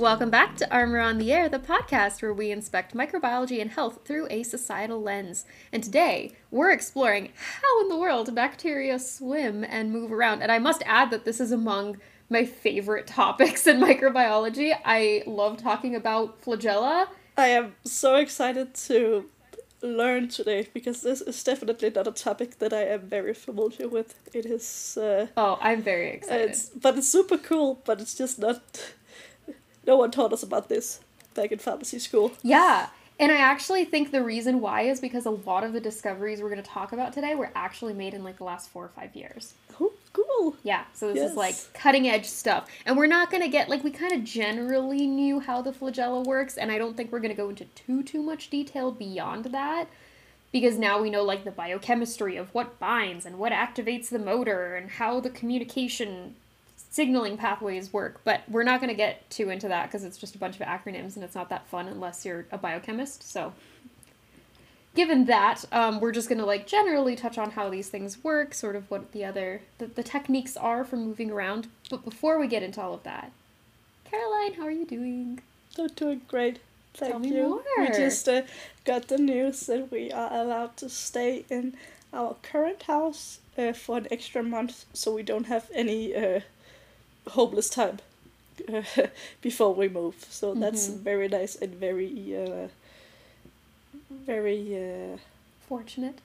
Welcome back to Armor on the Air, the podcast where we inspect microbiology and health through a societal lens. And today, we're exploring how in the world bacteria swim and move around. And I must add that this is among my favorite topics in microbiology. I love talking about flagella. I am so excited to learn today because this is definitely not a topic that I am very familiar with. It is. Uh, Oh, I'm very excited. it's, but it's super cool, but it's just not. No one taught us about this back in pharmacy school. Yeah. And I actually think the reason why is because a lot of the discoveries we're going to talk about today were actually made in like the last four or five years. Oh, cool. Yeah, so this is like cutting edge stuff. And we're not going to get like we kind of generally knew how the flagella works and I don't think we're going to go into too too much detail beyond that because now we know like the biochemistry of what binds and what activates the motor and how the communication signaling pathways work, but we're not going to get too into that because it's just a bunch of acronyms and it's not that fun unless you're a biochemist. So given that um, we're just going to like generally touch on how these things work sort of what the other the, the techniques are for moving around but before we get into all of that caroline how are you doing I'm doing great. Thank Tell me you. We just uh, got the news that we are allowed to stay in our current house uh, for an extra month, so we don't have any uh, homeless time uh, before we move. So that's Mhm. very nice and very, uh, very uh, fortunate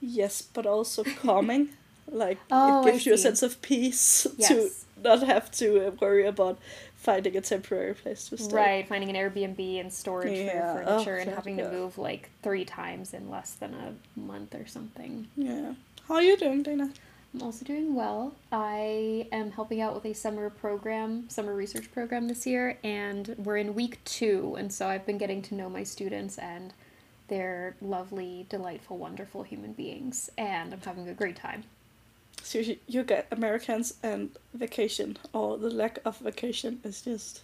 yes, but also calming. Like Oh, it gives you a sense of peace to not have to uh, worry about finding a temporary place to stay. right finding an airbnb and storage Yeah, for oh, furniture and God, having to move like three times in less than a month or something Yeah. How are you doing, Dana? I'm also doing well. I am helping out with a summer program, summer research program this year, and we're in week two. And so I've been getting to know my students, and they're lovely, delightful, wonderful human beings, and I'm having a great time. So you, get Americans and vacation, or the lack of vacation is just.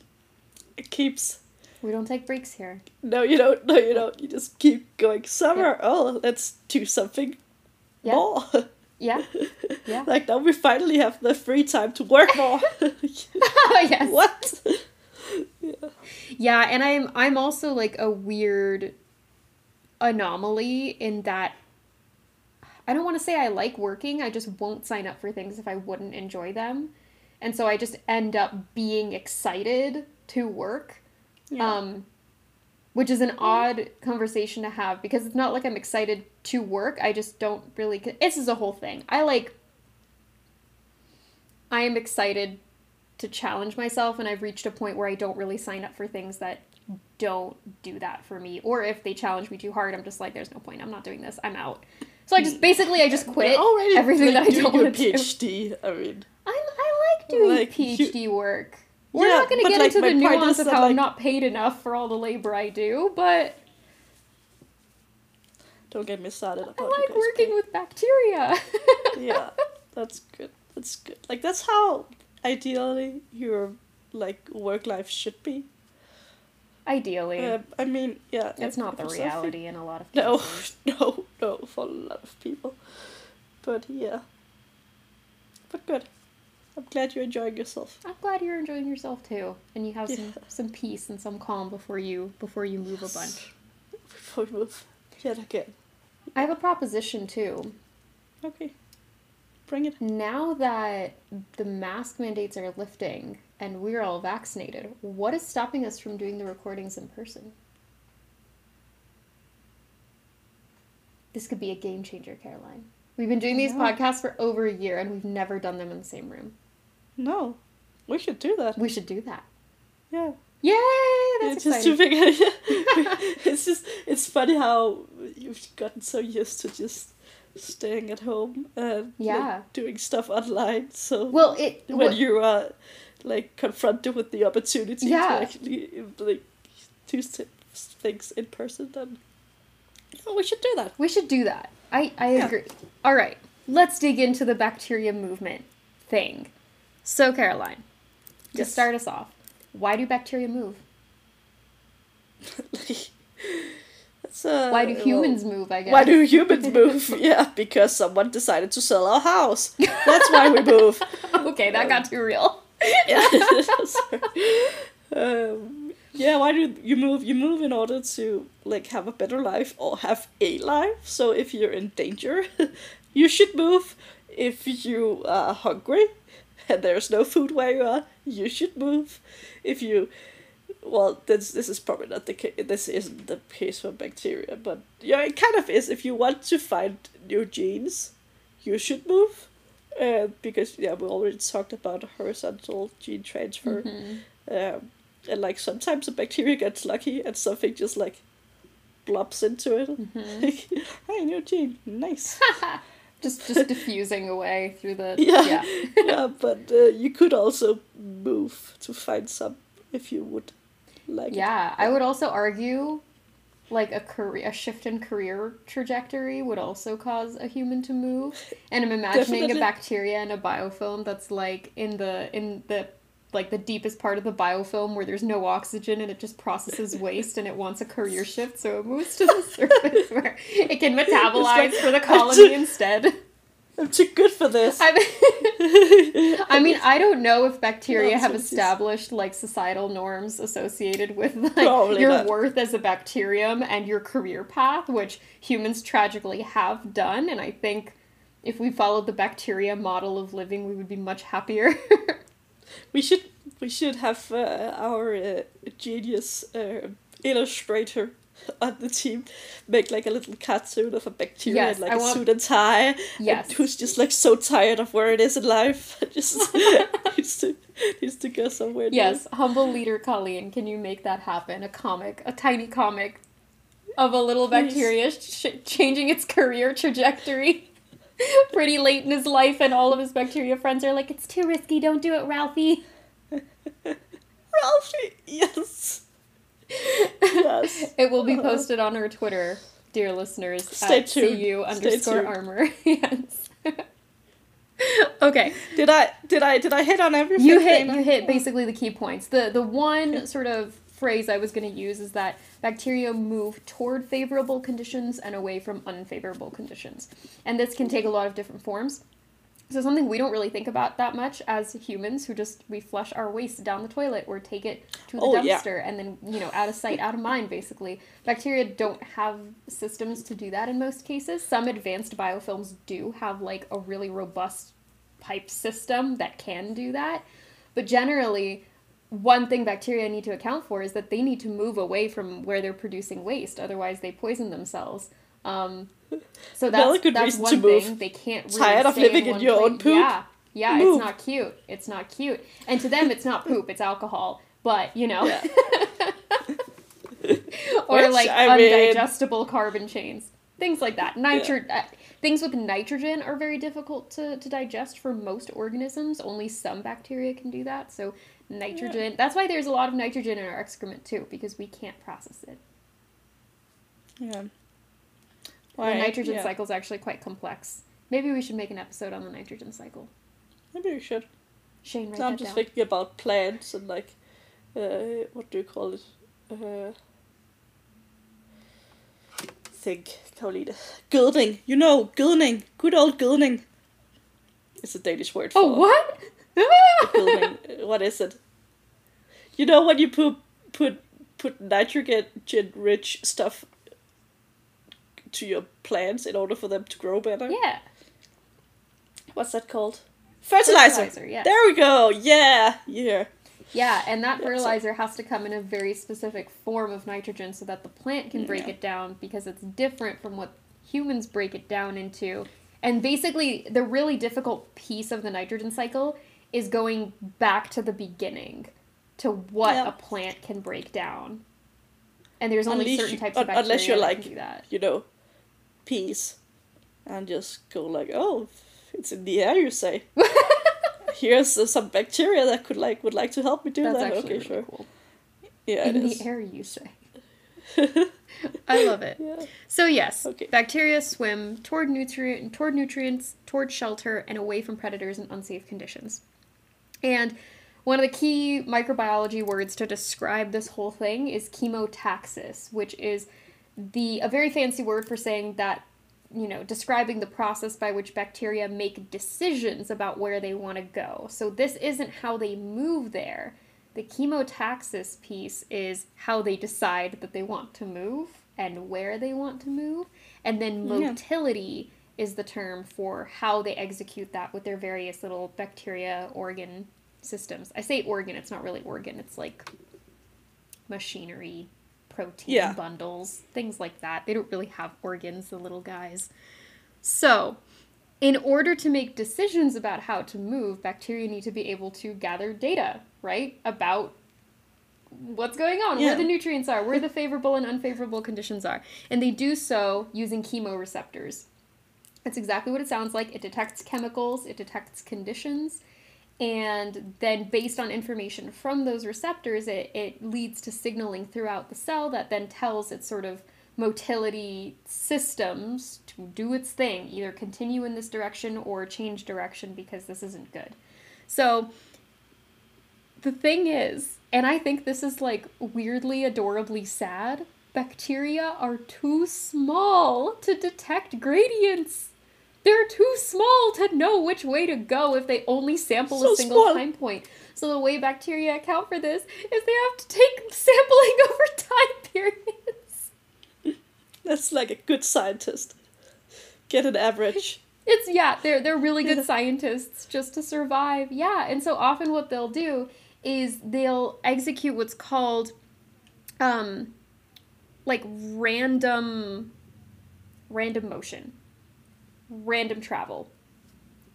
It keeps. We don't take breaks here. No, you don't. No, you don't. You just keep going. Summer. Oh, let's do something Yeah. more. Yeah, yeah. like now we finally have the free time to work more. yes. what? Yeah, and I'm I'm also like a weird anomaly in that I don't want to say I like working, I just won't sign up for things if I wouldn't enjoy them. And so I just end up being excited to work. Yeah. Um which is an odd conversation to have because it's not like I'm excited to work. I just don't really this is a whole thing. I like I am excited to challenge myself and I've reached a point where I don't really sign up for things that don't do that for me or if they challenge me too hard I'm just like there's no point I'm not doing this I'm out so I just basically I just quit already everything like, that I don't want to do PhD. I mean, I, I like doing Like, you- PhD work we're Yeah, not going to get like, into the nuance of how I'm not paid enough for all the labor I do but don't get me started about I like working with bacteria yeah, that's good. That's good. Like that's how ideally your like work life should be. ideally Uh, I mean, yeah, it's not the reality in a lot of No, no, no, for a lot of people. But yeah, but good. I'm glad you're enjoying yourself. I'm glad you're enjoying yourself too, and you have some Yeah. some peace and some calm before you before you move a bunch. Before we move yet again. I have a proposition too. Okay, bring it. Now that the mask mandates are lifting and we're all vaccinated, what is stopping us from doing the recordings in person? This could be a game changer, Caroline. We've been doing these podcasts for over a year and we've never done them in the same room. No, we should do that. We should do that. Yeah. Yay! That's it's just too exciting. big. it's just it's funny how you've gotten so used to just staying at home and like, Yeah. doing stuff online. So Well, it when well, you are like confronted with the opportunity Yeah. to actually like do things in person, then oh, we should do that. We should do that. I, I Yeah. agree. All right, let's dig into the bacteria movement thing. So, Caroline, to Yes. start us off, why do bacteria move? that's, uh, Why do well, humans move, I guess? Why do humans move? yeah, because someone decided to sell our house. That's why we move. okay, that got too real. yeah. Um, yeah, why do you move? You move in order to like have a better life or have a life. So if you're in danger, you should move. If you are hungry and there's no food where you are, you should move. If you well, this this is probably not the case. This isn't the case for bacteria, but yeah, it kind of is. If you want to find new genes, you should move, uh, because yeah, we already talked about horizontal gene transfer, Mhm. um, and like sometimes a bacteria gets lucky and something just like blobs into it. Mhm. Hey, new gene, nice. just just diffusing away through the Yeah. yeah. yeah, but uh, you could also move to find some if you would like. it. Yeah, I would also argue like a career a shift in career trajectory would also cause a human to move. And I'm imagining Definitely. a bacteria in a biofilm that's like in the in the like the deepest part of the biofilm where there's no oxygen and it just processes waste and it wants a career shift so it moves to the surface where it can metabolize for the colony instead. I'm too good for this. I mean, I don't know if bacteria have established like societal norms associated with like Probably your not. worth as a bacterium and your career path, which humans tragically have done. And I think if we followed the bacteria model of living, we would be much happier. We should we should have uh, our uh, genius uh, illustrator on the team make like a little cartoon of a bacteria Yes, in like I a want- suit and tie. and who's just like so tired of where it is in life. just needs to needs to go somewhere. new. yes, humble leader Colleen, can you make that happen? A comic, a tiny comic of a little Please. bacteria sh- changing its career trajectory. Pretty late in his life, and all of his bacteria friends are like, "It's too risky. Don't do it, Ralphie." Ralphie, yes. yes. It will be Uh-huh. posted on our Twitter, dear listeners. Stay at tuned. CU underscore tuned. armor. yes. okay. Did I did I did I hit on everything? You hit you hit basically the key points. The the one sort of phrase I was going to use is that bacteria move toward favorable conditions and away from unfavorable conditions. And this can take a lot of different forms. So something we don't really think about that much as humans who just we flush our waste down the toilet or take it to the Oh, yeah. dumpster and then, you know, out of sight, out of mind basically. Bacteria don't have systems to do that in most cases. Some advanced biofilms do have like a really robust pipe system that can do that. But generally, one thing bacteria need to account for is that they need to move away from where they're producing waste, otherwise they poison themselves. Um, so that's good that's one to move. thing they can't. Really Tired of living in one your own poop? Yeah, yeah, Move. it's not cute. It's not cute, and to them, it's not poop. It's alcohol. But you know, Yeah. or Which, like I mean- undigestible carbon chains, things like that. Nitro- uh, things with nitrogen are very difficult to, to digest for most organisms. Only some bacteria can do that. So nitrogen. That's why there's a lot of nitrogen in our excrement too, because we can't process it. Yeah. the nitrogen yeah. cycle is actually quite complex. Maybe we should make an episode on the nitrogen cycle. Maybe we should. Shane, write So I'm just down. thinking about plants and like, uh, what do you call it? Uh, think, Caroline. Gilding. You know, gilding. Good old gilding. It's a Danish word oh, for Oh, what? what is it? You know when you put put put nitrogen rich stuff to your plants in order for them to grow better. yeah. What's that called? Fertilizer. Fertilizer, yes. There we go. Yeah, yeah. Yeah, and that Yeah, so- fertilizer has to come in a very specific form of nitrogen so that the plant can break Yeah. it down because it's different from what humans break it down into. And basically, the really difficult piece of the nitrogen cycle is going back to the beginning to what a plant can break down. And there's only Unless certain you- types of bacteria unless you're that like- can do that. You know, peas, and just go like, oh, it's in the air. You say. Here's uh, some bacteria that could like would like to help me do That's that. Okay, really sure. cool. Yeah, it In is. the air, you say. I love it. yeah. So yes, Okay. bacteria swim toward nutrient toward nutrients, toward shelter, and away from predators in unsafe conditions. And one of the key microbiology words to describe this whole thing is chemotaxis, which is the a very fancy word for saying that you know describing the process by which bacteria make decisions about where they want to go. So this isn't how they move there. The chemotaxis piece is how they decide that they want to move and where they want to move. And then Yeah. motility is the term for how they execute that with their various little bacteria organ systems. I say organ, it's not really organ, it's like machinery, protein Yeah. bundles, things like that. They don't really have organs, the little guys. So, in order to make decisions about how to move, bacteria need to be able to gather data, right? About what's going on, Yeah. where the nutrients are, where the favorable and unfavorable conditions are. And they do so using chemoreceptors. That's exactly what it sounds like. It detects chemicals, it detects conditions, and then based on information from those receptors, it, it leads to signaling throughout the cell that then tells its sort of motility systems to do its thing, either continue in this direction or change direction because this isn't good. So the thing is, and I think this is like weirdly adorably sad, bacteria are too small to detect gradients. They're too small to know which way to go if they only sample So a single small. time point. So the way bacteria account for this is they have to take sampling over time periods. That's like a good scientist. Get an average. It's yeah, they're they're really good scientists just to survive. Yeah, and so often what they'll do is they'll execute what's called um like random random motion. Random travel.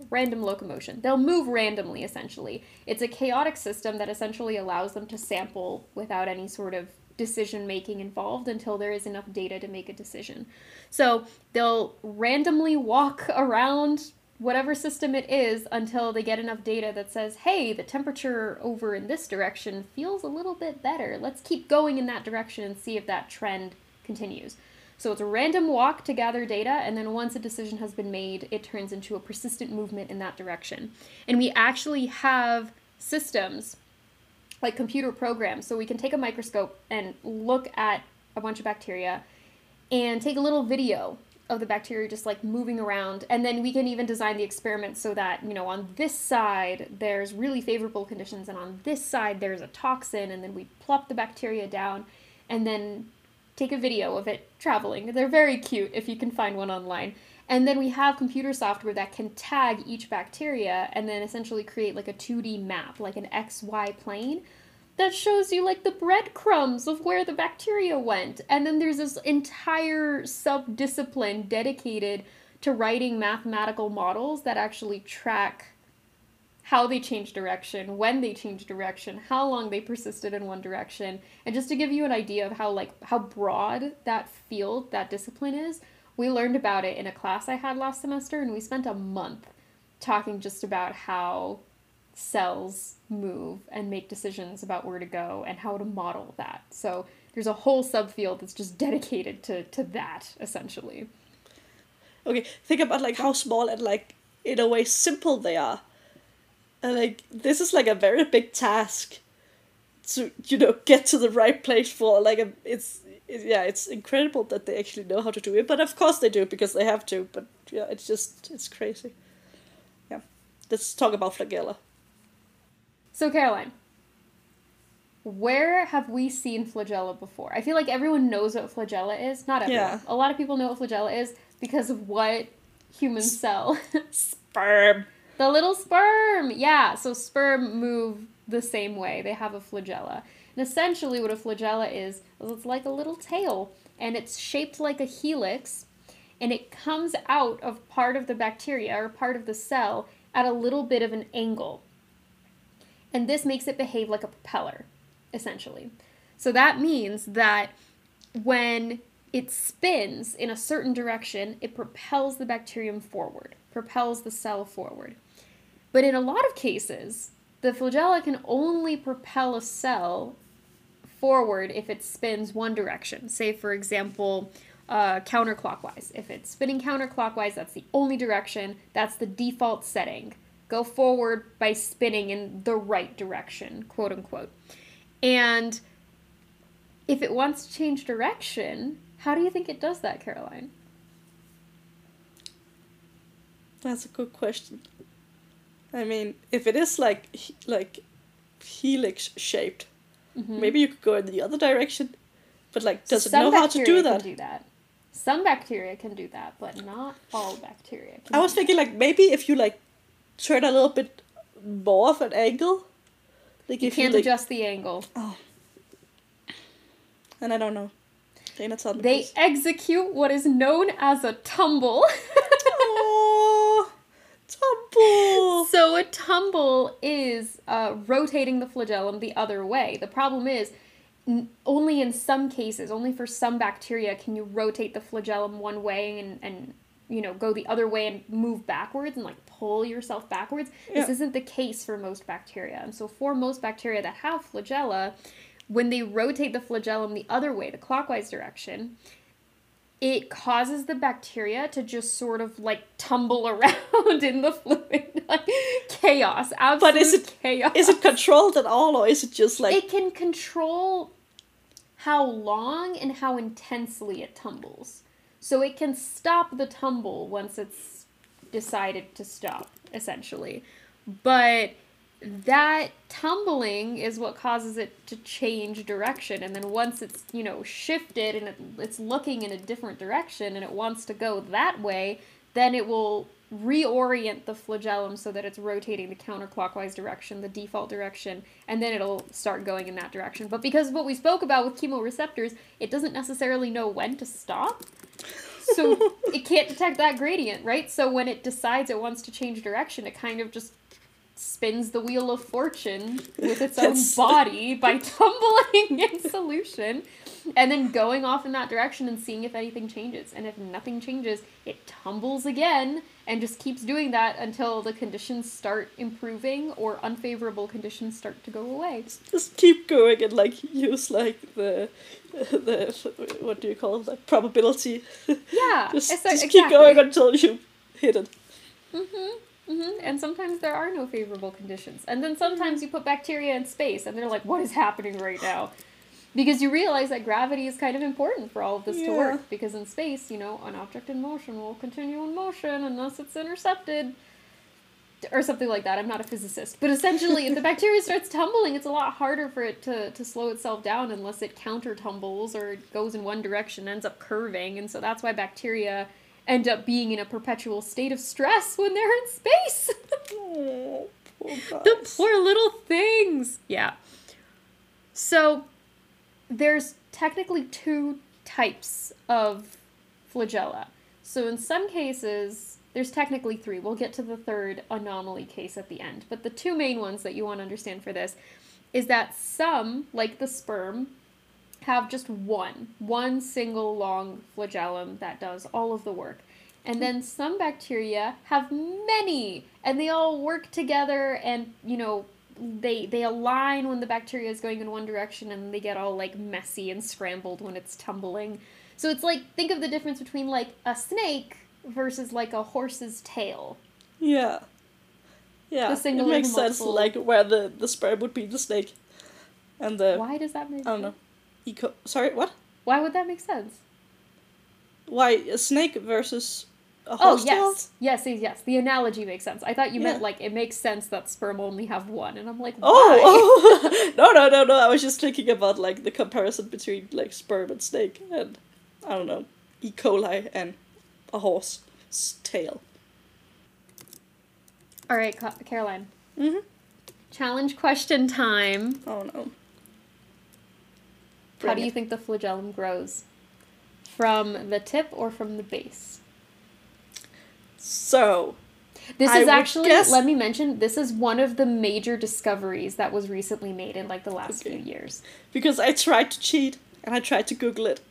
Random locomotion. They'll move randomly essentially. It's a chaotic system that essentially allows them to sample without any sort of decision making involved until there is enough data to make a decision. So they'll randomly walk around whatever system it is until they get enough data that says, hey, the temperature over in this direction feels a little bit better. Let's keep going in that direction and see if that trend continues. So it's a random walk to gather data, and then once a decision has been made, it turns into a persistent movement in that direction. And we actually have systems like computer programs. So we can take a microscope and look at a bunch of bacteria and take a little video of the bacteria just like moving around. And then we can even design the experiment so that, you know, on this side there's really favorable conditions and on this side there's a toxin. And then we plop the bacteria down and then take a video of it traveling. They're very cute if you can find one online. And then we have computer software that can tag each bacteria and then essentially create like a 2D map, like an XY plane that shows you like the breadcrumbs of where the bacteria went. And then there's this entire sub discipline dedicated to writing mathematical models that actually track how they changed direction, when they changed direction, how long they persisted in one direction. And just to give you an idea of how like how broad that field, that discipline is, we learned about it in a class I had last semester and we spent a month talking just about how cells move and make decisions about where to go and how to model that. So there's a whole subfield that's just dedicated to, to that essentially. Okay, think about like how small and like in a way simple they are. And like this is like a very big task to you know get to the right place for like a it's it, yeah it's incredible that they actually know how to do it but of course they do because they have to but yeah it's just it's crazy yeah let's talk about flagella So Caroline, where have we seen flagella before? I feel like everyone knows what flagella is. Not everyone. Yeah. A lot of people know what flagella is because of what humans sell. sperm The little sperm! Yeah, so sperm move the same way. They have a flagella. And essentially, what a flagella is, is it's like a little tail, and it's shaped like a helix, and it comes out of part of the bacteria or part of the cell at a little bit of an angle. And this makes it behave like a propeller, essentially. So that means that when it spins in a certain direction, it propels the bacterium forward, propels the cell forward. But in a lot of cases, the flagella can only propel a cell forward if it spins one direction. Say, for example, uh, counterclockwise. If it's spinning counterclockwise, that's the only direction, that's the default setting. Go forward by spinning in the right direction, quote unquote. And if it wants to change direction, how do you think it does that, Caroline? That's a good question. I mean, if it is like like helix shaped. Mhm. Maybe you could go in the other direction, but like, does it know how to do that? Can do that. Some bacteria can do that, but not all bacteria. Can I was thinking like maybe if you like turn a little bit more of an angle, like you can't you like, adjust the angle. Oh, and I don't know. Dana tell me. They please. execute what is known as a tumble. tumble. so a tumble is uh, rotating the flagellum the other way. The problem is, n- only in some cases, only for some bacteria, can you rotate the flagellum one way and, and you know go the other way and move backwards and like pull yourself backwards. This isn't the case for most bacteria, and so for most bacteria that have flagella, when they rotate the flagellum the other way, the clockwise direction, it causes the bacteria to just sort of like tumble around in the fluid, like chaos, absolute But is it- chaos. Is it controlled at all, or is it just like it can control how long and how intensely it tumbles. So it can stop the tumble once it's decided to stop, essentially. But that tumbling is what causes it to change direction. And then once it's you know shifted and it, it's looking in a different direction and it wants to go that way then it will reorient the flagellum so that it's rotating the counterclockwise direction the default direction and then it'll start going in that direction. But because of what we spoke about with chemoreceptors it doesn't necessarily know when to stop. So it can't detect that gradient right? So when it decides it wants to change direction it kind of just spins the wheel of fortune with its own body by tumbling in solution and then going off in that direction and seeing if anything changes. And if nothing changes, it tumbles again and just keeps doing that until the conditions start improving or unfavorable conditions start to go away. just keep going and like use like the the what do you call it like probability Yeah, just, just exactly. keep going until you hit it Mm-hmm. Mm-hmm. And sometimes there are no favorable conditions. And then sometimes you put bacteria in space and they're like, what is happening right now? Because you realize that gravity is kind of important for all of this to work. Because in space, you know, an object in motion will continue in motion unless it's intercepted. Or something like that. I'm not a physicist. But essentially, if the bacteria starts tumbling, it's a lot harder for it to, to slow itself down unless it counter tumbles or it goes in one direction, ends up curving. And so that's why bacteria end up being in a perpetual state of stress when they're in space. oh, poor the poor little things. Yeah. So there's technically two types of flagella. So in some cases, there's technically three. We'll get to the third anomaly case at the end. But the two main ones that you want to understand for this is that some, like the sperm, have just one, one single long flagellum that does all of the work. And then some bacteria have many, and they all work together and, you know, they they align when the bacteria is going in one direction and they get all like messy and scrambled when it's tumbling. So it's like think of the difference between like a snake versus like a horse's tail. yeah yeah The it single makes sense like where the the sperm would be the snake and the Why does that make I don't know sense? Eco sorry what Why would that make sense? why a snake versus a Oh horse tail? yes, yes, yes, yes. The analogy makes sense. I thought you meant like it makes sense that sperm only have one, and I'm like, why? Oh, oh. no, no, no, no. I was just thinking about like the comparison between like sperm and snake, and I don't know, E. coli and a horse's tail. All right, Ca- Caroline. Mhm. Challenge question time. Oh no. How Bring do you think the flagellum grows? From the tip or from the base? So, This I is actually, guess- let me mention, this is one of the major discoveries that was recently made in like the last Okay. few years. because I tried to cheat and I tried to Google it,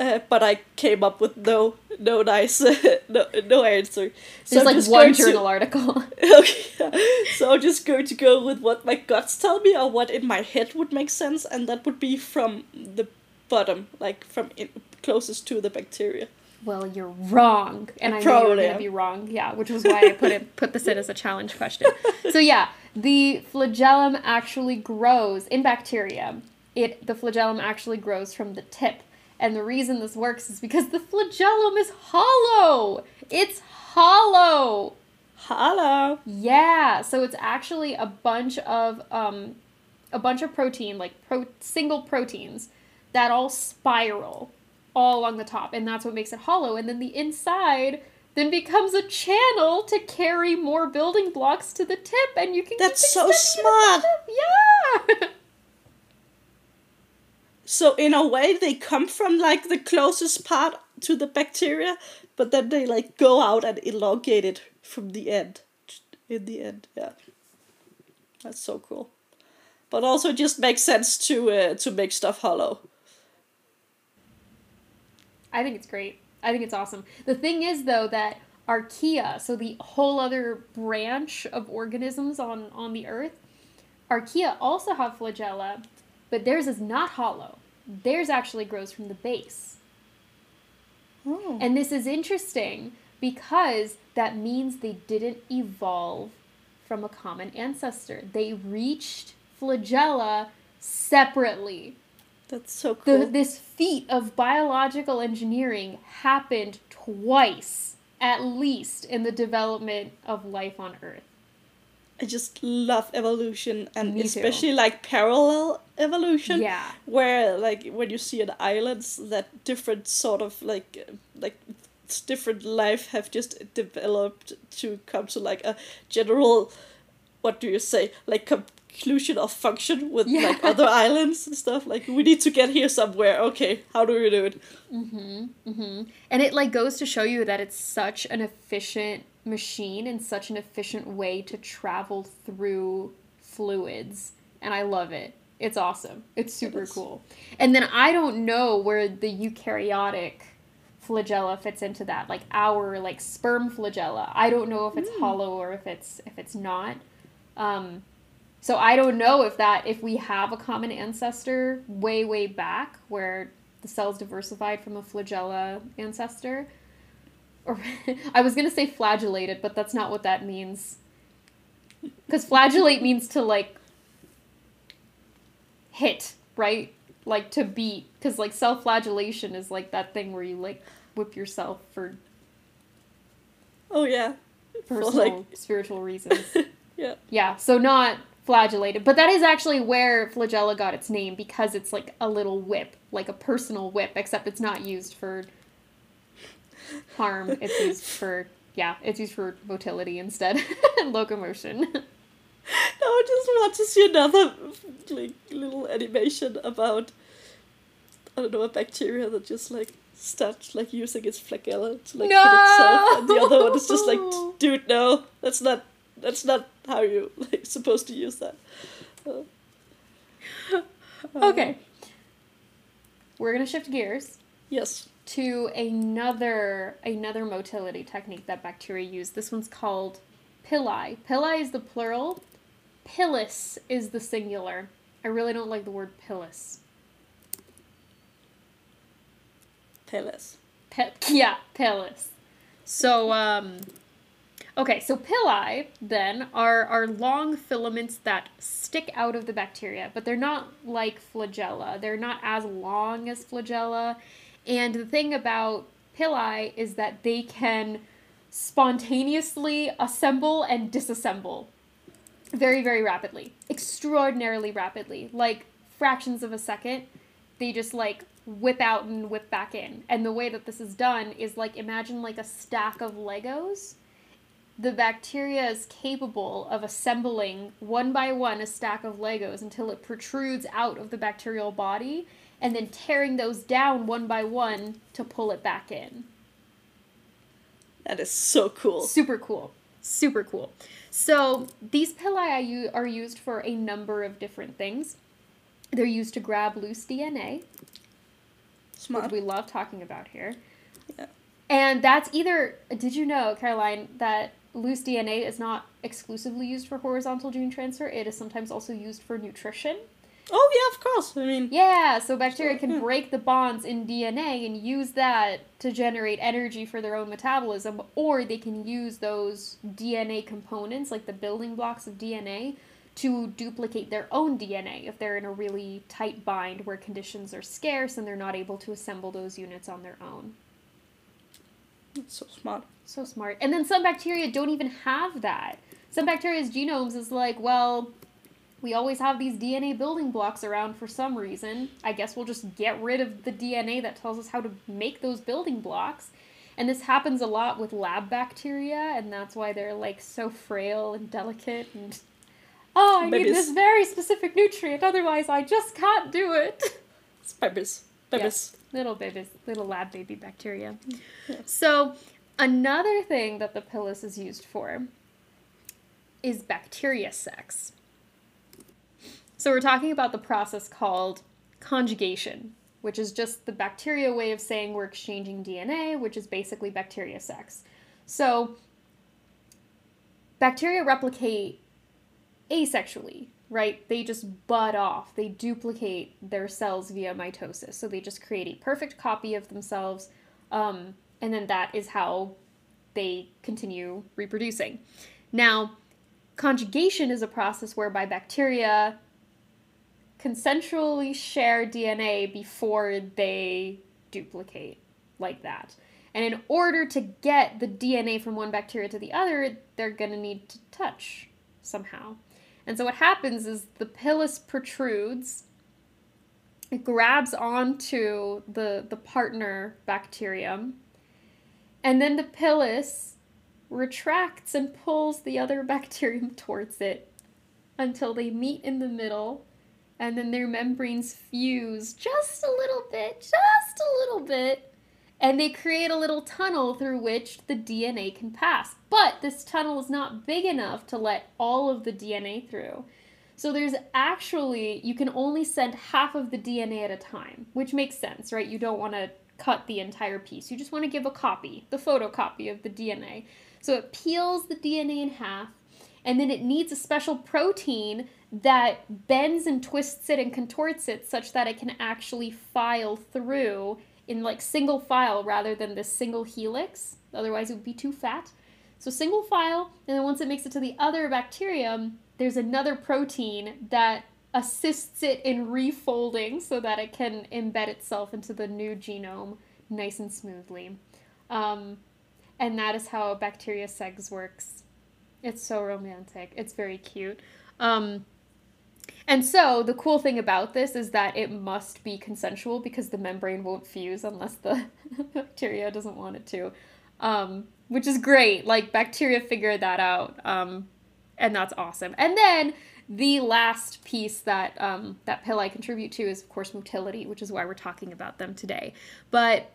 uh, but I came up with no, no nice, no, no answer. So There's I'm like one going to- journal article. Okay, so I'm just going to go with what my guts tell me or what in my head would make sense, and that would be from the bottom, like from in, closest to the bacteria. Well, you're wrong, and I I, know you're gonna be wrong. Yeah, which was why I put it put this in as a challenge question. so yeah, the flagellum actually grows in bacteria. It the flagellum actually grows from the tip, and the reason this works is because the flagellum is hollow. It's hollow. Hollow. Yeah, so it's actually a bunch of um, a bunch of protein, like pro- single proteins, that all spiral all along the top, and that's what makes it hollow. And then the inside then becomes a channel to carry more building blocks to the tip, and you can. That's so smart. Yeah. So in a way, they come from like the closest part to the bacteria, but then they like go out and elongate it from the end. In the end, yeah. That's so cool. But also, it just makes sense to uh, to make stuff hollow. I think it's great. I think it's awesome. The thing is, though, that archaea, so the whole other branch of organisms on on the Earth, archaea also have flagella, but theirs is not hollow. Theirs actually grows from the base. Oh. And this is interesting because that means they didn't evolve from a common ancestor. They reached flagella separately. That's so The, cool. this feat of biological engineering happened twice, at least, in the development of life on Earth. I just love evolution and Me too. especially like parallel evolution. Yeah. Where like when you see on islands that different sort of like like different life have just developed to come to like a general what do you say like conclusion of function with Yeah. like other islands and stuff like we need to get here somewhere okay how do we do it mm-hmm, mm-hmm. And it like goes to show you that it's such an efficient machine and such an efficient way to travel through fluids. And I love it. It's awesome. It's super is. cool. And then I don't know where the eukaryotic flagella fits into that. Like our like sperm flagella. I don't know if it's hollow or if it's if it's not. Um so I don't know if that if we have a common ancestor way way back where the cells diversified from a flagella ancestor. Or I was gonna say flagellated, but that's not what that means. Because flagellate means to like hit, right? Like to beat. Because like self-flagellation is like that thing where you like whip yourself for oh yeah For, personal like spiritual reasons. yeah Yeah, so not flagellated, but that is actually where flagella got its name because it's like a little whip, like a personal whip, except it's not used for harm. It's used for yeah, it's used for motility instead and locomotion. now I just want to see another like little animation about I don't know a bacteria that just like starts like using its flagella to like hit itself, and the other one is just like, dude, no, that's not that's not how you like supposed to use that. Uh, okay. We're gonna shift gears yes. To another another motility technique that bacteria use. This one's called pili. Pili is the plural. Pillis is the singular. I really don't like the word pillis. Peles. Pe- yeah, pillis. So um okay, so pili then are are long filaments that stick out of the bacteria, but they're not like flagella. They're not as long as flagella. And the thing about pili is that they can spontaneously assemble and disassemble very very rapidly extraordinarily rapidly. Like fractions of a second they just like whip out and whip back in. And the way that this is done is like imagine like a stack of legos. The bacteria is capable of assembling one by one a stack of legos until it protrudes out of the bacterial body and then tearing those down one by one to pull it back in That is so cool. Super cool. Super cool. So these pili are used for a number of different things. They're used to grab loose DNA, Smart. which we love talking about here. Yeah. And that's either, did you know, Caroline, that loose DNA is not exclusively used for horizontal gene transfer? It is sometimes also used for nutrition. Oh yeah, of course. I mean, Yeah, so bacteria can break the bonds in DNA and use that to generate energy for their own metabolism, or they can use those DNA components, like the building blocks of DNA, to duplicate their own DNA if they're in a really tight bind where conditions are scarce and they're not able to assemble those units on their own. it's so smart. So smart. And then some bacteria don't even have that. Some bacteria's genomes is like, well, we always have these DNA building blocks around for some reason. I guess we'll just get rid of the DNA that tells us how to make those building blocks. And this happens a lot with lab bacteria, and that's why they're like so frail and delicate and oh, I Babies. need this very specific nutrient, otherwise I just can't do it. It's babies. Babies. Little babies, little lab baby bacteria. So, another thing that the pillis is used for is bacteria sex. So, we're talking about the process called conjugation, which is just the bacteria way of saying we're exchanging DNA, which is basically bacteria sex. So, bacteria replicate asexually, right? They just bud off. They duplicate their cells via mitosis. So they just create a perfect copy of themselves, um, and then that is how they continue reproducing. Now, conjugation is a process whereby bacteria consensually share DNA before they duplicate like that. And in order to get the DNA from one bacteria to the other, they're going to need to touch somehow. And so what happens is the pilus protrudes, it grabs onto the, the partner bacterium, and then the pilus retracts and pulls the other bacterium towards it until they meet in the middle, and then their membranes fuse just a little bit, just a little bit, and they create a little tunnel through which the DNA can pass. But this tunnel is not big enough to let all of the DNA through. So there's actually, you can only send half of the DNA at a time, which makes sense, right? You don't want to cut the entire piece. You just want to give a copy, the photocopy of the DNA. So it peels the DNA in half, and then it needs a special protein that bends and twists it and contorts it such that it can actually file through in like single file rather than this single helix. Otherwise, it would be too fat. So single file, and then once it makes it to the other bacterium, there's another protein that assists it in refolding so that it can embed itself into the new genome nice and smoothly. Um, and that is how bacteria segs works. It's so romantic. It's very cute. Um, and so the cool thing about this is that it must be consensual because the membrane won't fuse unless the bacteria doesn't want it to. Um, which is great. Like bacteria figured that out. Um, and that's awesome. And then the last piece that um, that pili contribute to is of course motility, which is why we're talking about them today. But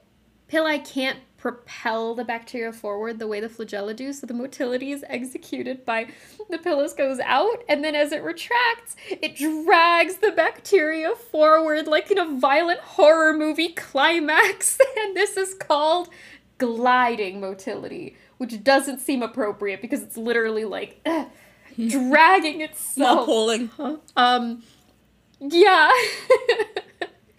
pili can't propel the bacteria forward the way the flagella do, so the motility is executed by the pilus goes out, and then as it retracts, it drags the bacteria forward like in a violent horror movie climax. and this is called gliding motility, which doesn't seem appropriate because it's literally like eh, dragging Not itself. pulling. Um, yeah.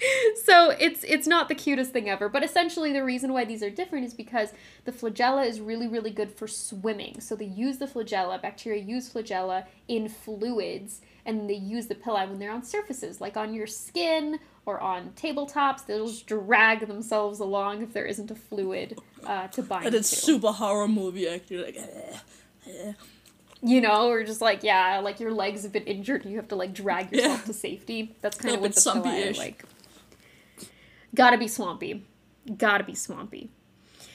so it's it's not the cutest thing ever, but essentially the reason why these are different is because the flagella is really really good for swimming. So they use the flagella, bacteria use flagella in fluids, and they use the pili when they're on surfaces, like on your skin or on tabletops. They'll just drag themselves along if there isn't a fluid uh, to bind And it's to. super horror movie actually. Like, eh, eh. you know, or just like yeah, like your legs have been injured, and you have to like drag yourself Yeah. to safety. That's kind of what the pili like. Gotta be swampy, gotta be swampy.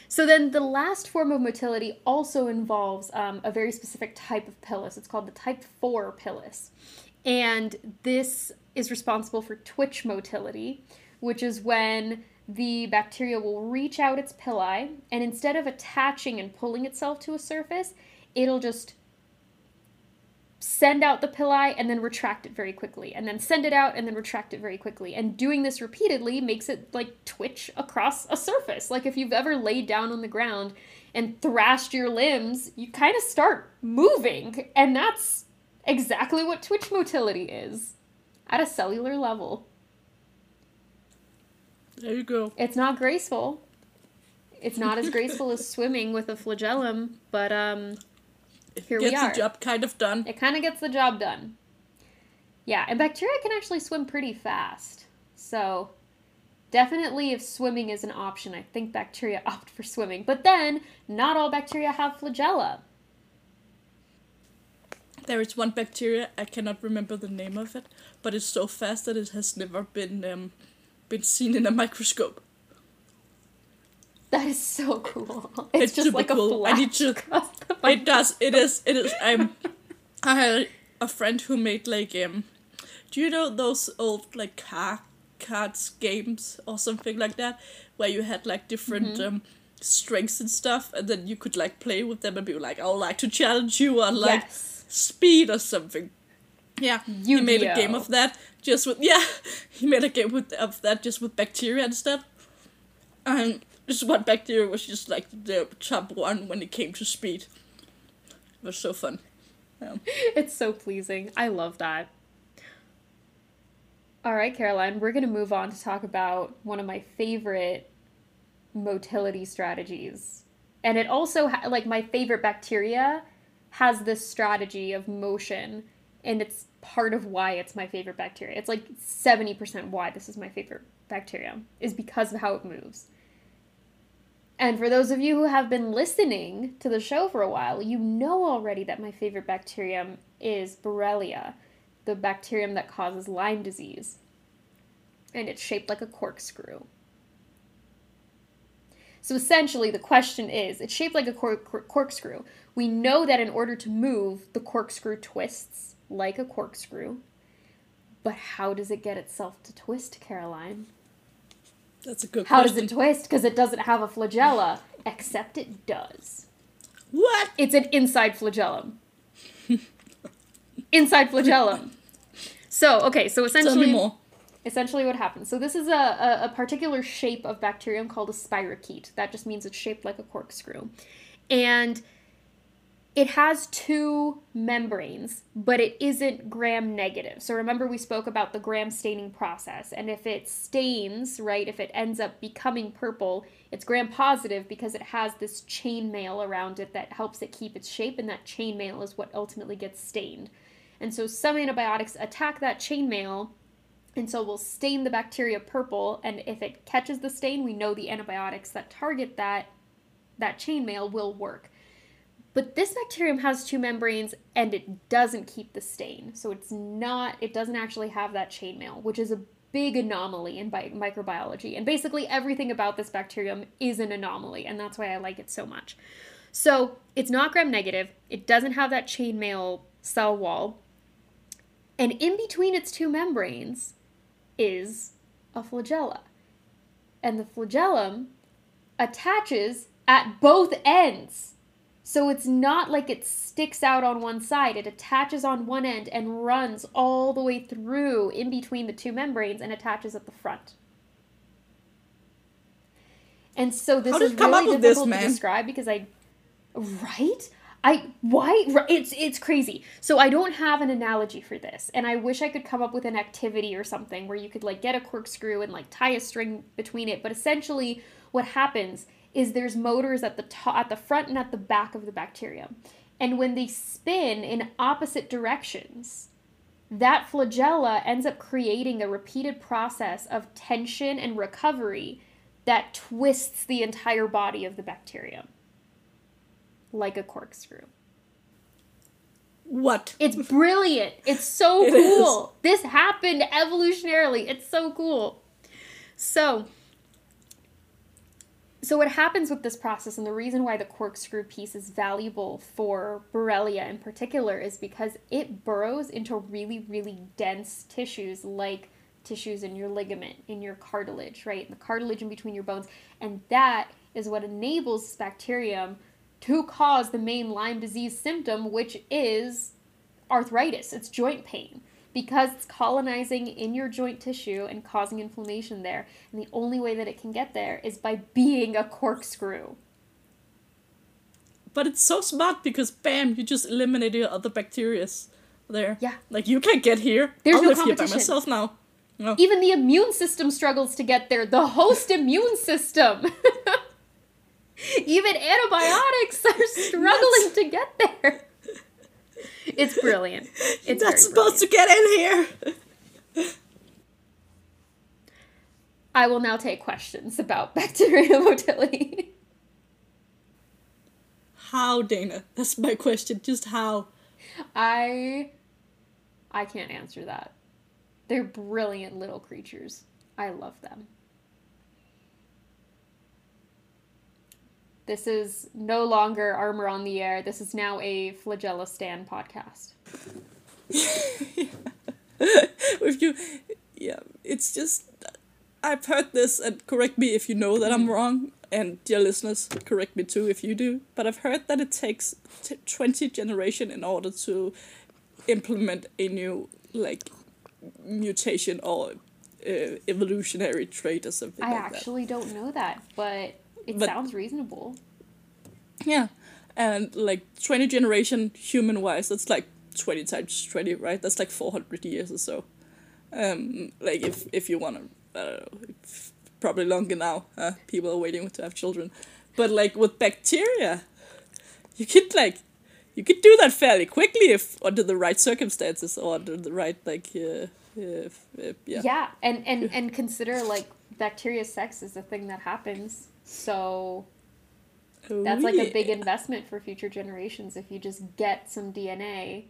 So then the last form of motility also involves um, a very specific type of pilus. It's called the type four pilus, and this is responsible for twitch motility, which is when the bacteria will reach out its pili, and instead of attaching and pulling itself to a surface, it'll just send out the pili and then retract it very quickly and then send it out and then retract it very quickly. And doing this repeatedly makes it like twitch across a surface. Like if you've ever laid down on the ground and thrashed your limbs you kind of start moving and that's exactly what twitch motility is at a cellular level. There you go. it's not graceful. It's not as graceful as swimming with a flagellum but um Here we Gets are. the job kind of done. It kind of gets the job done. Yeah, and bacteria can actually swim pretty fast. So, definitely if swimming is an option, I think bacteria opt for swimming. But then, not all bacteria have flagella. there is one bacteria I cannot remember the name of it, but it's so fast that it has never been um, been seen in a microscope. That is so cool. It's, It's just super like a cool. flash. I need to- It does. It is. It is. I'm. I had a friend who made like um. Do you know those old like car cards games or something like that, where you had like different um strengths and stuff, and then you could like play with them and be like, I would like to challenge you on like yes. speed or something. Yeah, he made a game of that just with yeah. He made a game with of that just with bacteria and stuff. This one bacteria was just like the top one when it came to speed. It was so fun. Um, It's so pleasing. I love that. All right, Caroline, we're going to move on to talk about one of my favorite motility strategies. And it also, ha- like, my favorite bacteria has this strategy of motion, and it's part of why it's my favorite bacteria. It's like 70% why this is my favorite bacteria, is because of how it moves. And for those of you who have been listening to the show for a while, you know already that my favorite bacterium is Borrelia, the bacterium that causes Lyme disease. And it's shaped like a corkscrew. So essentially, the question is it's shaped like a cor- cor- corkscrew. We know that in order to move, the corkscrew twists like a corkscrew. But how does it get itself to twist, Caroline? That's a good How question. does it twist? Because it doesn't have a flagella, except it does. What? It's an inside flagellum. inside flagellum. So, okay, so essentially, more. essentially what happens. So this is a, a, a particular shape of bacterium called a spirochete. That just means it's shaped like a corkscrew. And it has two membranes, but it isn't gram negative. So remember we spoke about the gram staining process. And if it stains, right, if it ends up becoming purple, it's gram positive because it has this chain mail around it that helps it keep its shape, and that chain mail is what ultimately gets stained. And so some antibiotics attack that chain mail and so we'll stain the bacteria purple, and if it catches the stain, we know the antibiotics that target that that chainmail will work. But this bacterium has two membranes and it doesn't keep the stain. So it's not it doesn't actually have that chainmail, which is a big anomaly in bi- microbiology. And basically everything about this bacterium is an anomaly, and that's why I like it so much. So, it's not gram negative. It doesn't have that chainmail cell wall. And in between its two membranes is a flagella. And the flagellum attaches at both ends. So it's not like it sticks out on one side. It attaches on one end and runs all the way through in between the two membranes and attaches at the front. And so this is really with this, difficult to describe because I right? I why it's it's crazy. So I don't have an analogy for this, and I wish I could come up with an activity or something where you could like get a corkscrew and like tie a string between it. But essentially, what happens is there's motors at the top, at the front and at the back of the bacterium, and when they spin in opposite directions, that flagella ends up creating a repeated process of tension and recovery that twists the entire body of the bacterium like a corkscrew. What? It's brilliant. It's so It cool. This happened evolutionarily. It's so cool. So, so what happens with this process, and the reason why the corkscrew piece is valuable for Borrelia in particular, is because it burrows into really, really dense tissues like tissues in your ligament, in your cartilage, right? The cartilage in between your bones. And that is what enables this bacterium to cause the main Lyme disease symptom, which is arthritis. It's joint pain because it's colonizing in your joint tissue and causing inflammation there. And the only way that it can get there is by being a corkscrew. But it's so smart because bam, you just eliminate your other bacterias there. Yeah. Like you can't get here. There's I'll no live here by competition. myself now. No. Even the immune system struggles to get there. The host immune system. Even antibiotics are struggling to get there. It's brilliant. It's You're not supposed brilliant. to get in here. I will now take questions about bacterial motility. How, Dana? That's my question. Just how? I I can't answer that. They're brilliant little creatures. I love them. This is no longer Armor on the Air. This is now a Flagella Stan podcast. if you, yeah, it's just I've heard this, and correct me if you know that I'm wrong, and dear listeners, correct me too if you do. But I've heard that it takes t- twenty generation in order to implement a new like mutation or uh, evolutionary trait or something. I like actually don't know that, but it but, sounds reasonable. Yeah, and like twenty generation human wise, that's like twenty times twenty, right? That's like four hundred years or so. Um, like if if you wanna, I don't know, probably longer now. Uh, people are waiting to have children, but like with bacteria, you could like you could do that fairly quickly if under the right circumstances or under the right like uh, if, if, yeah yeah and and and consider like bacteria sex is a thing that happens so oh, that's like yeah. a big investment for future generations if you just get some dna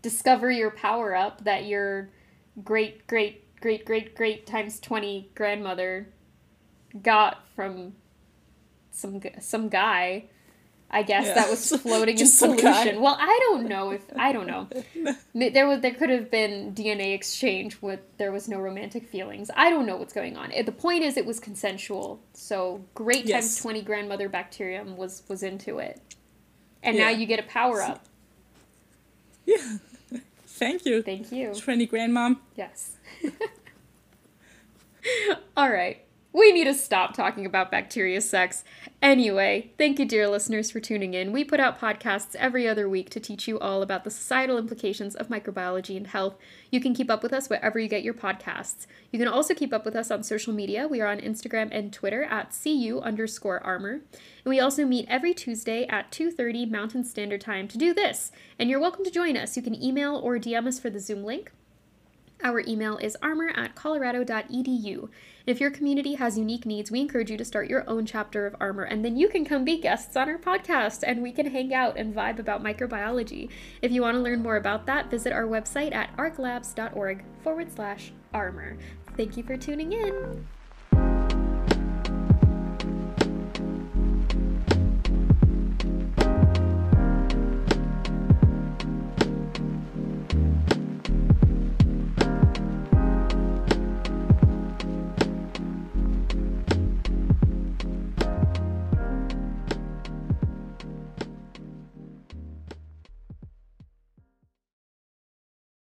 discover your power up that your great great great great great times 20 grandmother got from some some guy I guess yeah. that was floating in solution. Well, I don't know if I don't know. there was there could have been DNA exchange with there was no romantic feelings. I don't know what's going on. The point is, it was consensual. So great yes. times twenty grandmother bacterium was was into it, and yeah. now you get a power up. Yeah, thank you. Thank you. Twenty grandmom. Yes. All right. We need to stop talking about bacteria sex. Anyway, thank you, dear listeners, for tuning in. We put out podcasts every other week to teach you all about the societal implications of microbiology and health. You can keep up with us wherever you get your podcasts. You can also keep up with us on social media. We are on Instagram and Twitter at cu underscore armor. And we also meet every Tuesday at 2.30 Mountain Standard Time to do this. And you're welcome to join us. You can email or DM us for the Zoom link. Our email is armor at colorado.edu. If your community has unique needs, we encourage you to start your own chapter of armor, and then you can come be guests on our podcast and we can hang out and vibe about microbiology. If you want to learn more about that, visit our website at arclabs.org forward slash armor. Thank you for tuning in.